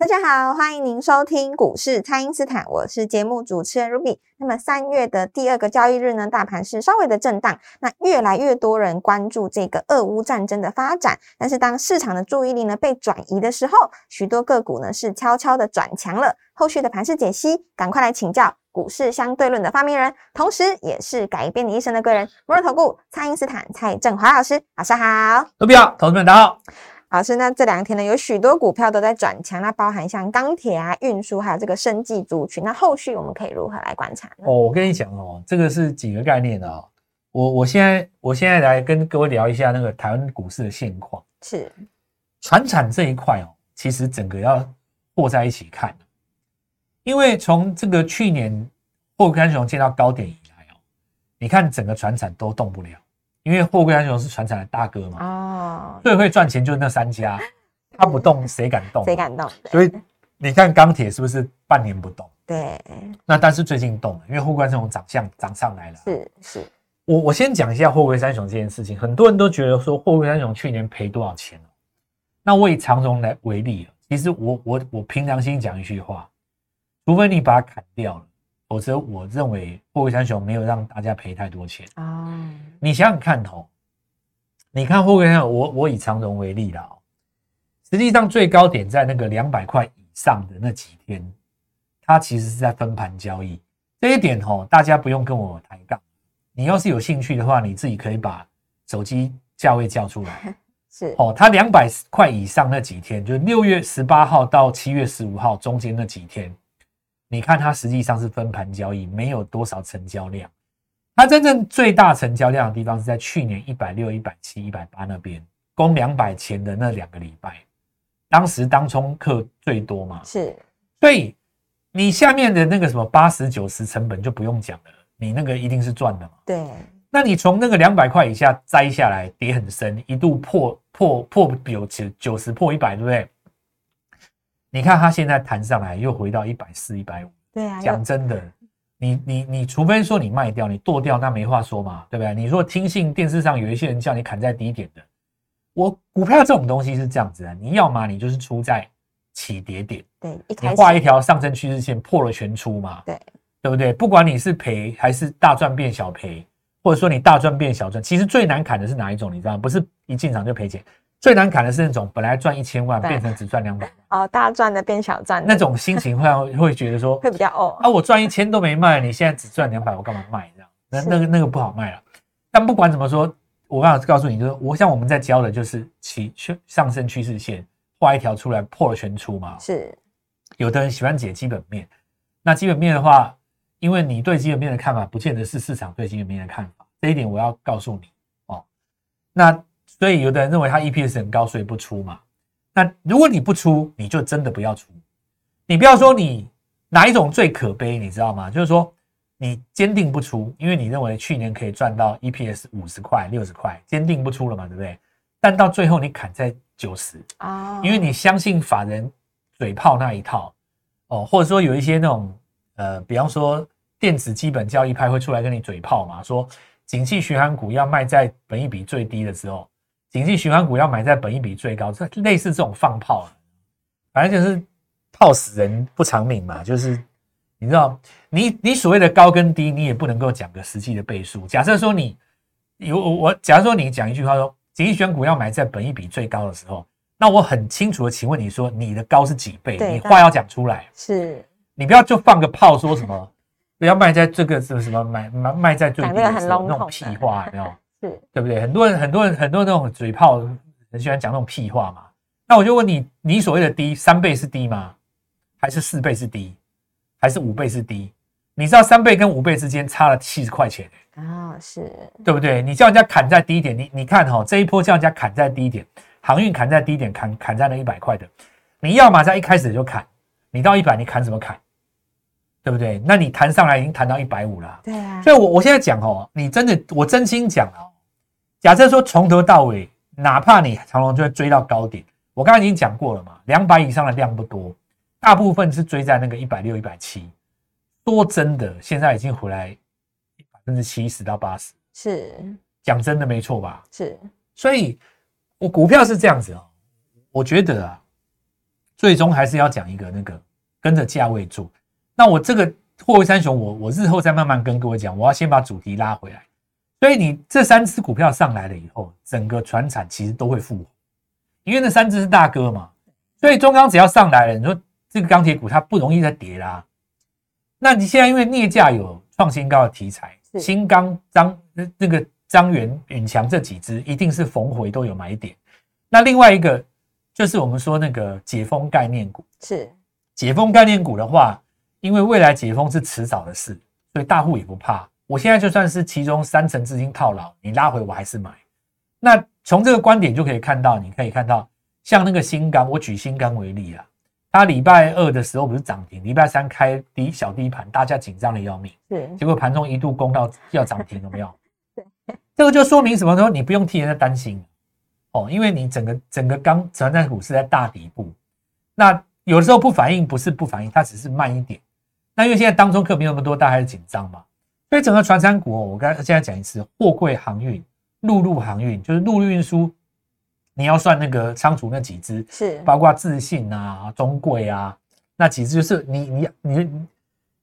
大家好，欢迎您收听股市蔡因斯坦，我是节目主持人 Ruby。那么三月的第二个交易日呢，大盘是稍微的震荡，那越来越多人关注这个俄乌战争的发展。但是当市场的注意力呢被转移的时候，许多个股呢是悄悄的转强了。后续的盘势解析，赶快来请教股市相对论的发明人，同时也是改变你一生的贵人——摩尔投顾蔡因斯坦蔡振华老师，晚上好，Ruby 好，投资们大家好。老师，那这两天呢，有许多股票都在转强，那包含像钢铁啊、运输，还有这个生技族群，那后续我们可以如何来观察呢？哦，我跟你讲哦，这个是几个概念啊。我我现在我现在来跟各位聊一下那个台湾股市的现况。是，船产这一块哦，其实整个要和在一起看，因为从这个去年货柜熊见到高点以来哦，你看整个船产都动不了。因为货柜三雄是船厂的大哥嘛，哦，最会赚钱就是那三家，他不动谁敢动？谁敢动？所以你看钢铁是不是半年不动？对，那但是最近动了，因为货柜三雄涨相涨上来了。是是，我我先讲一下货柜三雄这件事情，很多人都觉得说货柜三雄去年赔多少钱那我以长荣来为例其实我我我凭良心讲一句话，除非你把它砍掉了。否则，我认为货柜三雄没有让大家赔太多钱啊。你想想看哦，你看货柜三雄，我我以长荣为例啦哦，实际上最高点在那个两百块以上的那几天，它其实是在分盘交易。这一点哦，大家不用跟我抬杠。你要是有兴趣的话，你自己可以把手机价位叫出来。是哦，它两百块以上那几天，就是六月十八号到七月十五号中间那几天。你看它实际上是分盘交易，没有多少成交量。它真正最大成交量的地方是在去年一百六、一百七、一百八那边，攻两百前的那两个礼拜，当时当冲客最多嘛。是，所以你下面的那个什么八十九十成本就不用讲了，你那个一定是赚的嘛。对。那你从那个两百块以下摘下来，跌很深，一度破破破九九九十破一百，对不对？你看它现在弹上来，又回到一百四、一百五。对啊，讲真的，你你你，除非说你卖掉、你剁掉，那没话说嘛，对不对？你说听信电视上有一些人叫你砍在低点的，我股票这种东西是这样子的，你要么你就是出在起跌点，对，你画一条上升趋势线破了全出嘛，对，对不对？不管你是赔还是大赚变小赔，或者说你大赚变小赚，其实最难砍的是哪一种？你知道？不是一进场就赔钱。最难砍的是那种本来赚一千万变成只赚两百哦，大赚的变小赚，那种心情会会觉得说会比较哦啊，我赚一千都没卖，你现在只赚两百，我干嘛卖这样？那那个那个不好卖了。但不管怎么说，我刚好告诉你，就是我像我们在教的就是起上升趋势线画一条出来破了全出嘛。是，有的人喜欢解基本面，那基本面的话，因为你对基本面的看法不见得是市场对基本面的看法，这一点我要告诉你哦。那。所以有的人认为它 EPS 很高，所以不出嘛。那如果你不出，你就真的不要出。你不要说你哪一种最可悲，你知道吗？就是说你坚定不出，因为你认为去年可以赚到 EPS 五十块、六十块，坚定不出了嘛，对不对？但到最后你砍在九十啊，因为你相信法人嘴炮那一套哦，或者说有一些那种呃，比方说电子基本交易派会出来跟你嘴炮嘛，说景气循环股要卖在本益比最低的时候。景气循环股要买在本益比最高，这类似这种放炮，反正就是炮死人不偿命嘛。就是你知道，你你所谓的高跟低，你也不能够讲个实际的倍数。假设说你有我，假如说你讲一句话说，景气选股要买在本益比最高的时候，那我很清楚的，请问你说你的高是几倍？你话要讲出来，是你不要就放个炮说什么不要卖在这个什么什么买卖卖在最低的时候那种屁话，没有。是对不对？很多人、很多人、很多那种嘴炮，很喜欢讲那种屁话嘛。那我就问你，你所谓的低三倍是低吗？还是四倍是低？还是五倍是低？你知道三倍跟五倍之间差了七十块钱啊？是对不对？你叫人家砍在低点，你你看哈，这一波叫人家砍在低点，航运砍在低点，砍砍在那一百块的，你要么在一开始就砍，你到一百，你砍什么砍？对不对？那你弹上来已经弹到一百五了。对啊，所以我我现在讲哦，你真的，我真心讲哦，假设说从头到尾，哪怕你长龙就会追到高点，我刚才已经讲过了嘛，两百以上的量不多，大部分是追在那个一百六、一百七。说真的，现在已经回来百分之七十到八十，是讲真的没错吧？是，所以我股票是这样子哦，我觉得啊，最终还是要讲一个那个跟着价位做。那我这个货柜三雄，我我日后再慢慢跟各位讲。我要先把主题拉回来。所以你这三只股票上来了以后，整个船产其实都会复活，因为那三只是大哥嘛。所以中钢只要上来了，你说这个钢铁股它不容易再跌啦。那你现在因为镍价有创新高的题材，新钢张那个张元允强这几只一定是逢回都有买点。那另外一个就是我们说那个解封概念股，是解封概念股的话。因为未来解封是迟早的事，所以大户也不怕。我现在就算是其中三成资金套牢，你拉回我还是买。那从这个观点就可以看到，你可以看到像那个新钢，我举新钢为例啊，它礼拜二的时候不是涨停，礼拜三开低小低盘，大家紧张的要命，是，结果盘中一度攻到 要涨停，有没有？对，这个就说明什么？说你不用替人家担心哦，因为你整个整个钢船在股是在大底部，那有的时候不反应不是不反应，它只是慢一点。那因为现在当中客没有那么多，大家还是紧张嘛，所以整个船产股，我刚才现在讲一次，货柜航运、陆路航运，就是陆路运输，你要算那个仓储那几只，是包括自信啊、中贵啊，那几只就是你你你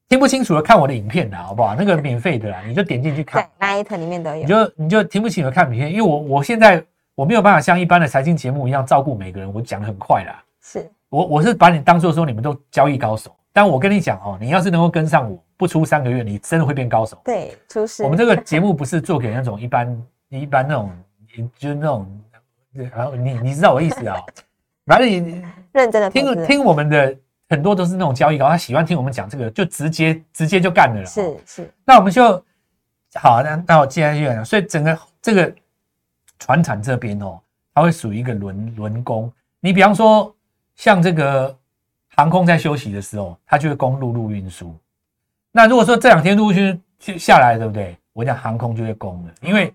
听不清楚的，看我的影片的好不好？那个免费的啦，你就点进去看，那一层里面都有，你就你就听不清楚看影片，因为我我现在我没有办法像一般的财经节目一样照顾每个人，我讲的很快啦，是我我是把你当做说你们都交易高手。但我跟你讲哦，你要是能够跟上我，不出三个月，你真的会变高手。对，出师。我们这个节目不是做给那种一般一般那种，就是那种，然后你你知道我意思啊？反正你认真的听听我们的很多都是那种交易高，他喜欢听我们讲这个，就直接直接就干了。是是。那我们就好，那那我接下去讲，所以整个这个船产这边哦，它会属于一个轮轮工。你比方说像这个。航空在休息的时候，它就会攻陆路运输。那如果说这两天陆续下来，对不对？我讲航空就会攻了，因为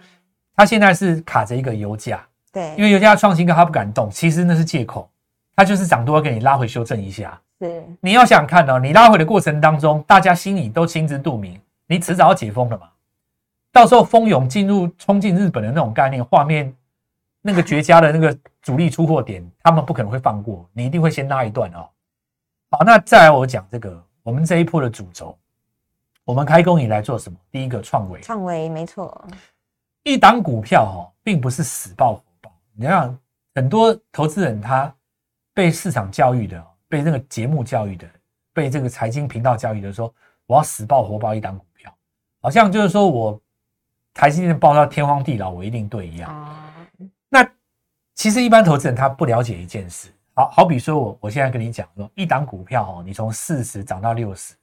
它现在是卡着一个油价。对，因为油价创新高，它不敢动。其实那是借口，它就是涨多给你拉回修正一下。是，你要想看哦，你拉回的过程当中，大家心里都心知肚明，你迟早要解封了嘛。到时候蜂拥进入、冲进日本的那种概念画面，那个绝佳的那个主力出货点，他们不可能会放过，你一定会先拉一段哦。好，那再来我讲这个，我们这一波的主轴，我们开工以来做什么？第一个创维，创维没错，一档股票哈，并不是死爆活爆。你看很多投资人他被市场教育的，被这个节目教育的，被这个财经频道教育的，说我要死爆活爆一档股票，好像就是说我台积电爆到天荒地老，我一定对一样。那其实一般投资人他不了解一件事。好好比说，我我现在跟你讲说，一档股票哦，你从四十涨到六十，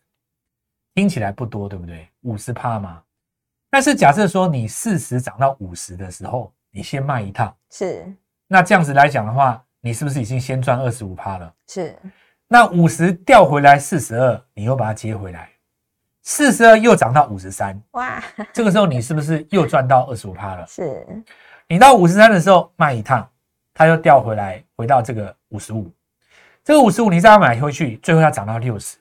听起来不多，对不对？五十趴嘛。但是假设说你四十涨到五十的时候，你先卖一趟，是。那这样子来讲的话，你是不是已经先赚二十五趴了？是。那五十掉回来四十二，你又把它接回来，四十二又涨到五十三，哇！这个时候你是不是又赚到二十五趴了？是。你到五十三的时候卖一趟。它又掉回来，回到这个五十五，这个五十五你再买回去，最后要涨到六十，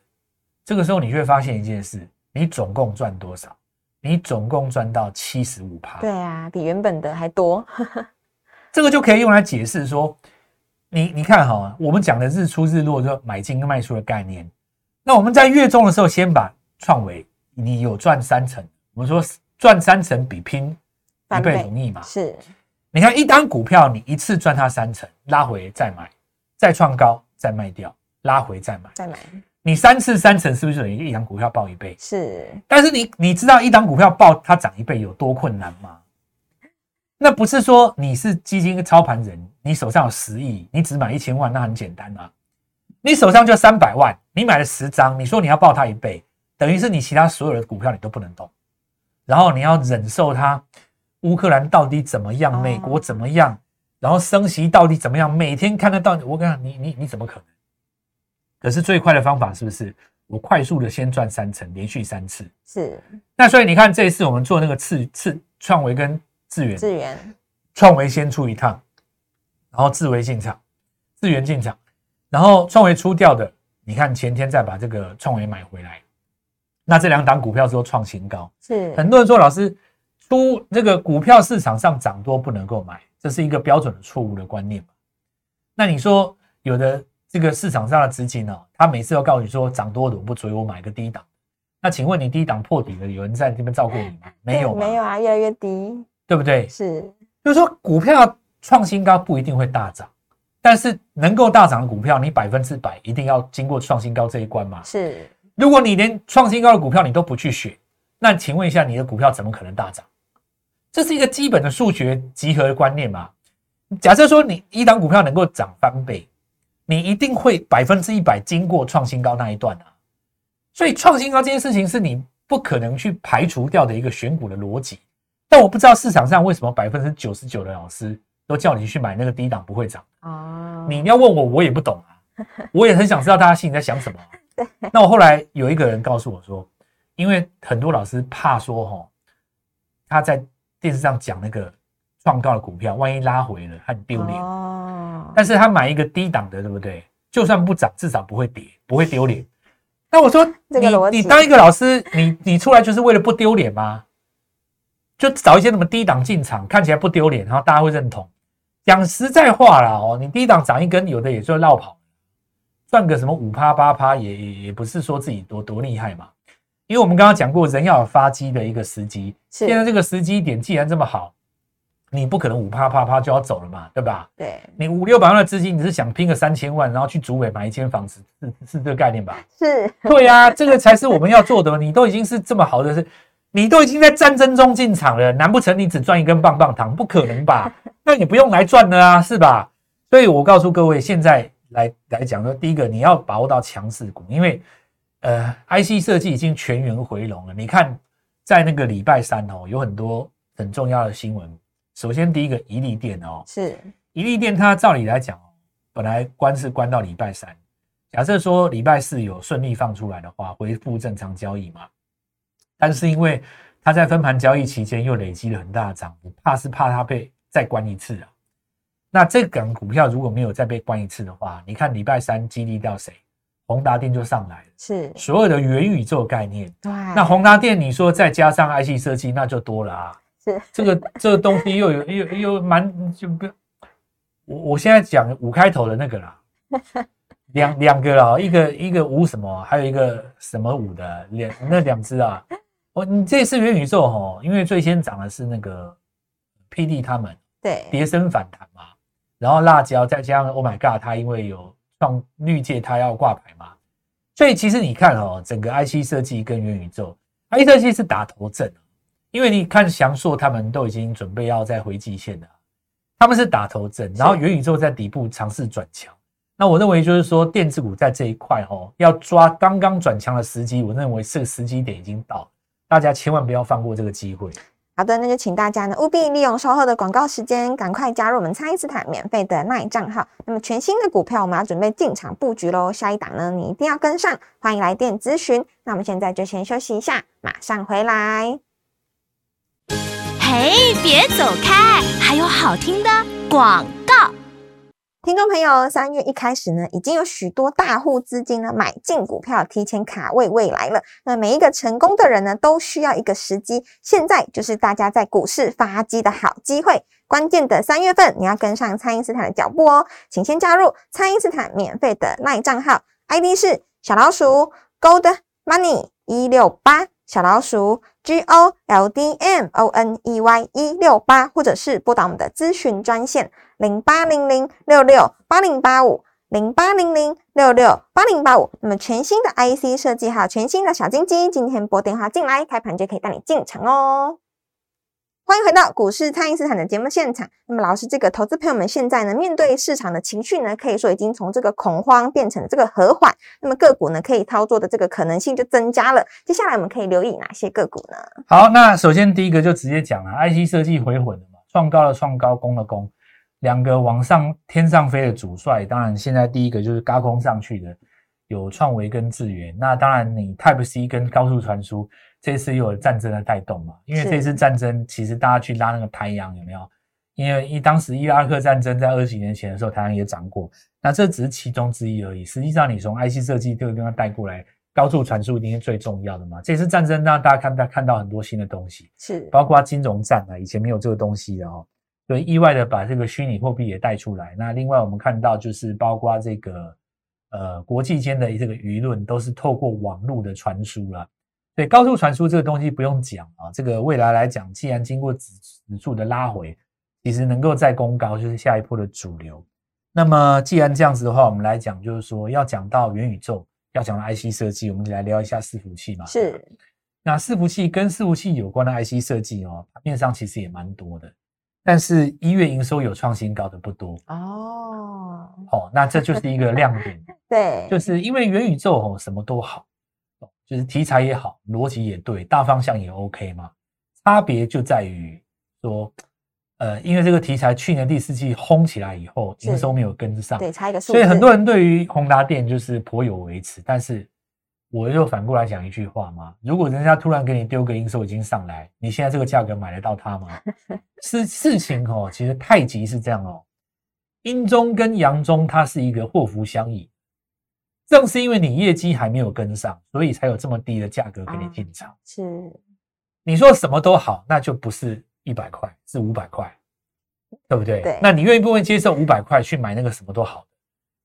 这个时候你就会发现一件事：你总共赚多少？你总共赚到七十五趴。对啊，比原本的还多。这个就可以用来解释说，你你看哈，我们讲的日出日落就买进跟卖出的概念。那我们在月中的时候，先把创维你有赚三成，我们说赚三成比拼一倍容易嘛？是。你看一单股票，你一次赚它三成，拉回再买，再创高再卖掉，拉回再买，再买，你三次三成是不是等于一档股票爆一倍？是。但是你你知道一档股票爆它涨一倍有多困难吗？那不是说你是基金操盘人，你手上有十亿，你只买一千万，那很简单啊。你手上就三百万，你买了十张，你说你要爆它一倍，等于是你其他所有的股票你都不能动，然后你要忍受它。乌克兰到底怎么样？美国怎么样？然后升息到底怎么样？每天看得到，我跟你讲，你你你怎么可能？可是最快的方法是不是？我快速的先赚三成，连续三次？是。那所以你看这一次我们做那个次次创维跟智源，智源。创维先出一趟，然后智维进场，智源进场，然后创维出掉的，你看前天再把这个创维买回来，那这两档股票之后创新高，是。很多人说老师出这个股票市场上涨多不能够买，这是一个标准的错误的观念嘛？那你说有的这个市场上的资金呢、他每次都告诉你说涨多的我不追，我买个低档。那请问你低档破底了，有人在这边照顾你吗？没有没有啊，越来越低，对不对？是就是说股票创新高不一定会大涨，但是能够大涨的股票，你百分之百一定要经过创新高这一关嘛。是如果你连创新高的股票你都不去选，那请问一下，你的股票怎么可能大涨？这是一个基本的数学集合的观念嘛。假设说你一档股票能够涨翻倍，你一定会百分之一百经过创新高那一段啊。所以创新高这件事情是你不可能去排除掉的一个选股的逻辑。但我不知道市场上为什么百分之九十九的老师都叫你去买那个低档不会涨。哦，你要问我，我也不懂啊，我也很想知道大家心里在想什么啊、那我后来有一个人告诉我说，因为很多老师怕说哈，他在电视上讲那个创高的股票，万一拉回了，很丢脸。哦，但是他买一个低档的，对不对？就算不涨，至少不会跌，不会丢脸。那我说，这个逻辑你你当一个老师，你你出来就是为了不丢脸吗？就找一些什么低档进场，看起来不丢脸，然后大家会认同。讲实在话啦，哦，你低档涨一根，有的也就绕跑，赚个什么五趴八趴，也也也不是说自己多多厉害嘛。因为我们刚刚讲过，人要有发机的一个时机，现在这个时机点既然这么好，你不可能五啪啪啪就要走了嘛，对吧？对你五六百万的资金，你是想拼个三千万，然后去竹北买一间房子，是是这个概念吧？是对呀、这个才是我们要做的。你都已经是这么好的是，你都已经在战争中进场了，难不成你只赚一根棒棒糖？不可能吧？那你不用来赚了啊，是吧？所以我告诉各位，现在来来讲说，第一个你要把握到强势股，因为呃，IC 设计已经全员回笼了。你看，在那个礼拜三哦，有很多很重要的新闻。首先，第一个宜利店哦，是宜利店它照理来讲，本来关是关到礼拜三，假设说礼拜四有顺利放出来的话，恢复正常交易嘛。但是因为它在分盘交易期间又累积了很大的涨幅，怕是怕它被再关一次啊。那这港股票如果没有再被关一次的话，你看礼拜三激励到谁？宏达电就上来了，是，所有的元宇宙概念。对，那宏达电你说再加上 IC 设计，那就多了啊。是 这个这个东西又有又又蛮就不，我我现在讲五开头的那个啦，两两个啦，一个一个五什么，还有一个什么五的两那两只啊，哦，你这次元宇宙哈，因为最先涨的是那个 PD 他们对。跌升反弹嘛，然后辣椒再加上 Oh my God，它因为有创绿界，它要挂牌嘛，所以其实你看哦，整个 IC 设计跟元宇宙，IC 设计是打头阵。因为你看翔硕他们都已经准备要再回季线了，他们是打头阵，然后元宇宙在底部尝试转强。那我认为就是说电子股在这一块哦，要抓刚刚转强的时机，我认为这个时机点已经到了，大家千万不要放过这个机会。好的，那就请大家呢务必利用稍后的广告时间，赶快加入我们蔡因斯坦免费的耐账号。那么全新的股票我们要准备进场布局喽，下一档呢你一定要跟上，欢迎来电咨询。那我们现在就先休息一下，马上回来。嘿，别走开，还有好听的广告。听众朋友，三月一开始呢，已经有许多大户资金呢买进股票，提前卡位未来了。那每一个成功的人呢，都需要一个时机，现在就是大家在股市发迹的好机会。关键的三月份，你要跟上蔡因斯坦的脚步哦，请先加入蔡因斯坦免费的赖账号，ID 是小老鼠 Gold Money 一六八。小老鼠 G O L D M O N E Y 一六八，或者是拨打我们的咨询专线零八零零六六八零八五零八零零六六八零八五。那么全新的 IC 设计还有全新的小金鸡，今天拨电话进来，开盘就可以带你进场哦。欢迎回到股市蔡因斯坦的节目现场。那么，老师，这个投资朋友们现在呢，面对市场的情绪呢，可以说已经从这个恐慌变成了这个和缓。那么个股呢，可以操作的这个可能性就增加了。接下来我们可以留意哪些个股呢？好，那首先第一个就直接讲了，IC 设计回混了嘛，创高了创高，攻了攻，两个往上天上飞的主帅，当然现在第一个就是高空上去的有创维跟智源。那当然，你 Type C 跟高速传输这次又有战争的带动嘛？因为是这次战争其实大家去拉那个太阳有没有？因为一当时伊拉克战争在二十几年前的时候，台湾也涨过，那这只是其中之一而已。实际上，你从 IC 设计这个地方带过来，高速传输一定是最重要的嘛。这次战争让大家看到看到很多新的东西，是包括金融战啊，以前没有这个东西的哦，所以，意外的把这个虚拟货币也带出来。那另外我们看到就是包括这个呃国际间的这个舆论都是透过网络的传输啦。对，高速传输这个东西不用讲啊，这个未来来讲，既然经过指指数的拉回，其实能够再攻高就是下一波的主流。那么既然这样子的话，我们来讲就是说要讲到元宇宙，要讲到 IC 设计，我们就来聊一下伺服器嘛。是那伺服器跟伺服器有关的 IC 设计哦，面上其实也蛮多的，但是一月营收有创新高的不多哦，哦。那这就是一个亮点，对，就是因为元宇宙哦什么都好，哦就是题材也好，逻辑也对，大方向也 OK 嘛。差别就在于说，呃，因为这个题材去年第四季轰起来以后，是营收没有跟上，对，差一个数，所以很多人对于宏达电就是颇有微词，但是我就反过来讲一句话嘛：如果人家突然给你丢个营收已经上来，你现在这个价格买得到它吗？是事情哦，其实太极是这样哦，阴中跟阳中它是一个祸福相依，正是因为你业绩还没有跟上，所以才有这么低的价格给你进场。是你说什么都好，那就不是一百块，是五百块，对不对？对那你愿意不愿意接受五百块去买那个什么都好的？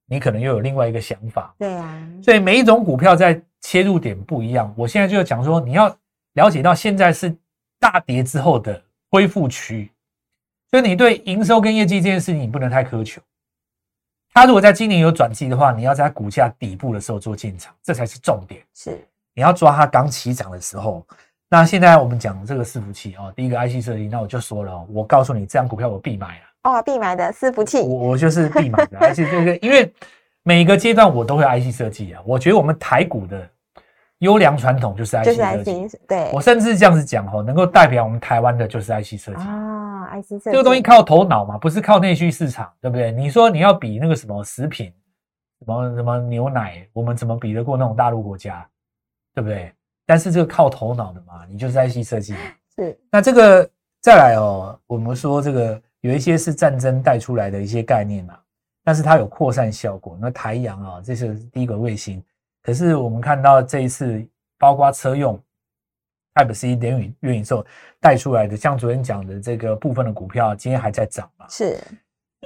你可能又有另外一个想法。对啊，所以每一种股票在切入点不一样。我现在就要讲说，你要了解到现在是大跌之后的恢复区，所以你对营收跟业绩这件事情，你不能太苛求。它如果在今年有转机的话，你要在股价底部的时候做进场，这才是重点。是你要抓它刚起涨的时候。那现在我们讲这个伺服器哦，第一个 IC 设计，那我就说了哦，我告诉你，这张股票我必买了。哦，必买的伺服器，我我就是必买的，而且这个因为每个阶段我都会 IC 设计啊。我觉得我们台股的优良传统就是 IC 就是设计。IC，对，我甚至这样子讲哦，能够代表我们台湾的就是 IC 设计。啊，IC 设计这个东西靠头脑嘛，不是靠内需市场，对不对？你说你要比那个什么食品，什么什么牛奶，我们怎么比得过那种大陆国家，对不对？但是这个靠头脑的嘛，你就是 IC 设计。是那这个再来哦，我们说这个有一些是战争带出来的一些概念嘛，但是它有扩散效果。那台阳啊，这是第一个卫星，可是我们看到这一次，包括车用 Type C 元宇元宇宙带出来的，像昨天讲的这个部分的股票，今天还在涨嘛。是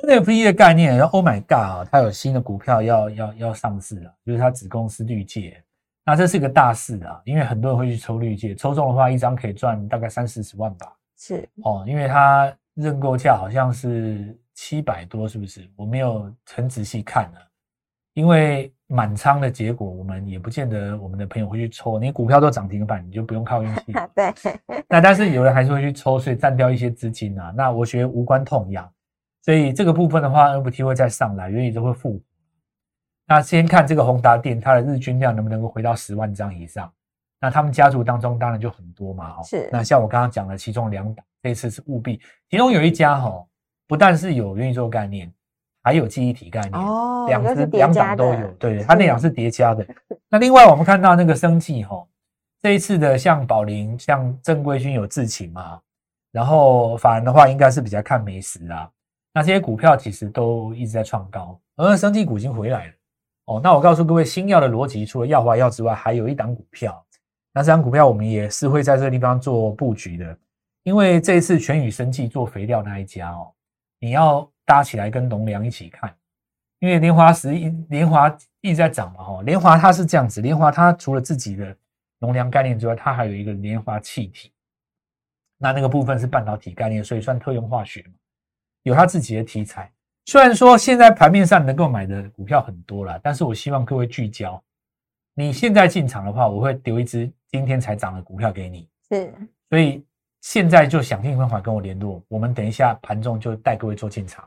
NFT 的概念，然后 Oh my God 啊，它有新的股票要要要上市了，就是它子公司绿界。那这是一个大事啊，因为很多人会去抽绿界，抽中的话一张可以赚大概三四十万吧。是哦，因为它认购价好像是七百多，是不是？我没有很仔细看呢，因为满仓的结果，我们也不见得我们的朋友会去抽。你股票都涨停板，你就不用靠运气了。对，那但是有人还是会去抽，所以占掉一些资金啊。那我觉得无关痛痒，所以这个部分的话，NFT 会再上来，元宇宙会复活。那先看这个宏达电，它的日均量能不能够回到十万张以上？那他们家族当中当然就很多嘛，哈。是那像我刚刚讲的，其中两档，这次是务必，其中有一家哈，不但是有元宇宙概念，还有记忆体概念，哦两又是叠只两档都有，对，它那两是叠加的。那另外我们看到那个生技哈，这一次的像宝林、像正规军有智勤嘛，然后法人的话应该是比较看美食啊。那这些股票其实都一直在创高，而生技股已经回来了。哦，那我告诉各位，新药的逻辑除了药华药之外，还有一档股票。那这档股票我们也是会在这个地方做布局的，因为这一次全宇生技做肥料那一家哦，你要搭起来跟农粮一起看，因为莲华石一莲华一直在涨嘛，哈，莲华它是这样子，莲华它除了自己的农粮概念之外，它还有一个莲华气体，那那个部分是半导体概念，所以算特用化学嘛，有它自己的题材。虽然说现在盘面上能够买的股票很多了，但是我希望各位聚焦。你现在进场的话，我会丢一只今天才涨的股票给你，是所以现在就想尽办法跟我联络，我们等一下盘中就带各位做进场。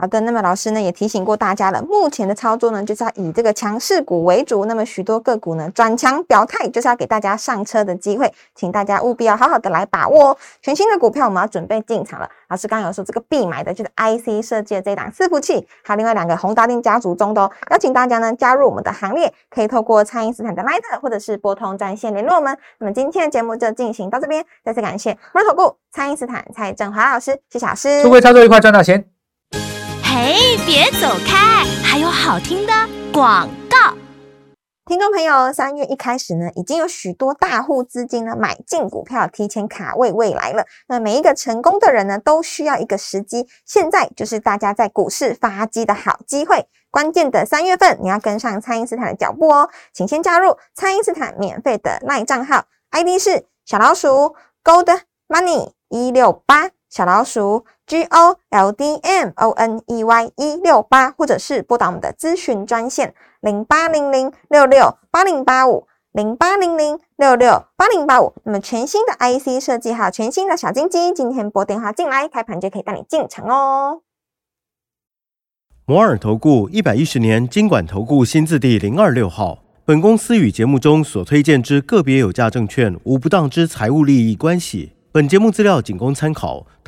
好的，那么老师呢也提醒过大家了，目前的操作呢就是要以这个强势股为主，那么许多个股呢转强表态，就是要给大家上车的机会，请大家务必要好好的来把握哦。全新的股票我们要准备进场了，老师刚刚有说这个必买的就是 IC 设计的这档伺服器，还有另外两个宏达电家族中的哦，邀请大家呢加入我们的行列，可以透过蔡英斯坦的 Line 或者是拨通专线联络我们。那么今天的节目就进行到这边，再次感谢摩尔投顾蔡英斯坦蔡振华老师，谢谢老师，祝各位操作愉快，赚到钱。嘿，别走开，还有好听的广告。听众朋友，三月一开始呢，已经有许多大户资金呢买进股票，提前卡位未来了。那每一个成功的人呢，都需要一个时机，现在就是大家在股市发迹的好机会。关键的三月份，你要跟上蔡因斯坦的脚步哦，请先加入蔡因斯坦免费的赖账号，ID 是小老鼠 Gold Money 一六八。小老鼠 G O L D M O N E Y 一六八，或者是拨打我们的咨询专线零八零零六六八零八五零八零零六六八零八五。那么全新的 IC 设计还有全新的小金鸡，今天拨电话进来，开盘就可以带你进场哦。摩尔投顾一百一十年经管投顾新字第零二六号，本公司与节目中所推荐之个别有价证券无不当之财务利益关系。本节目资料仅供参考，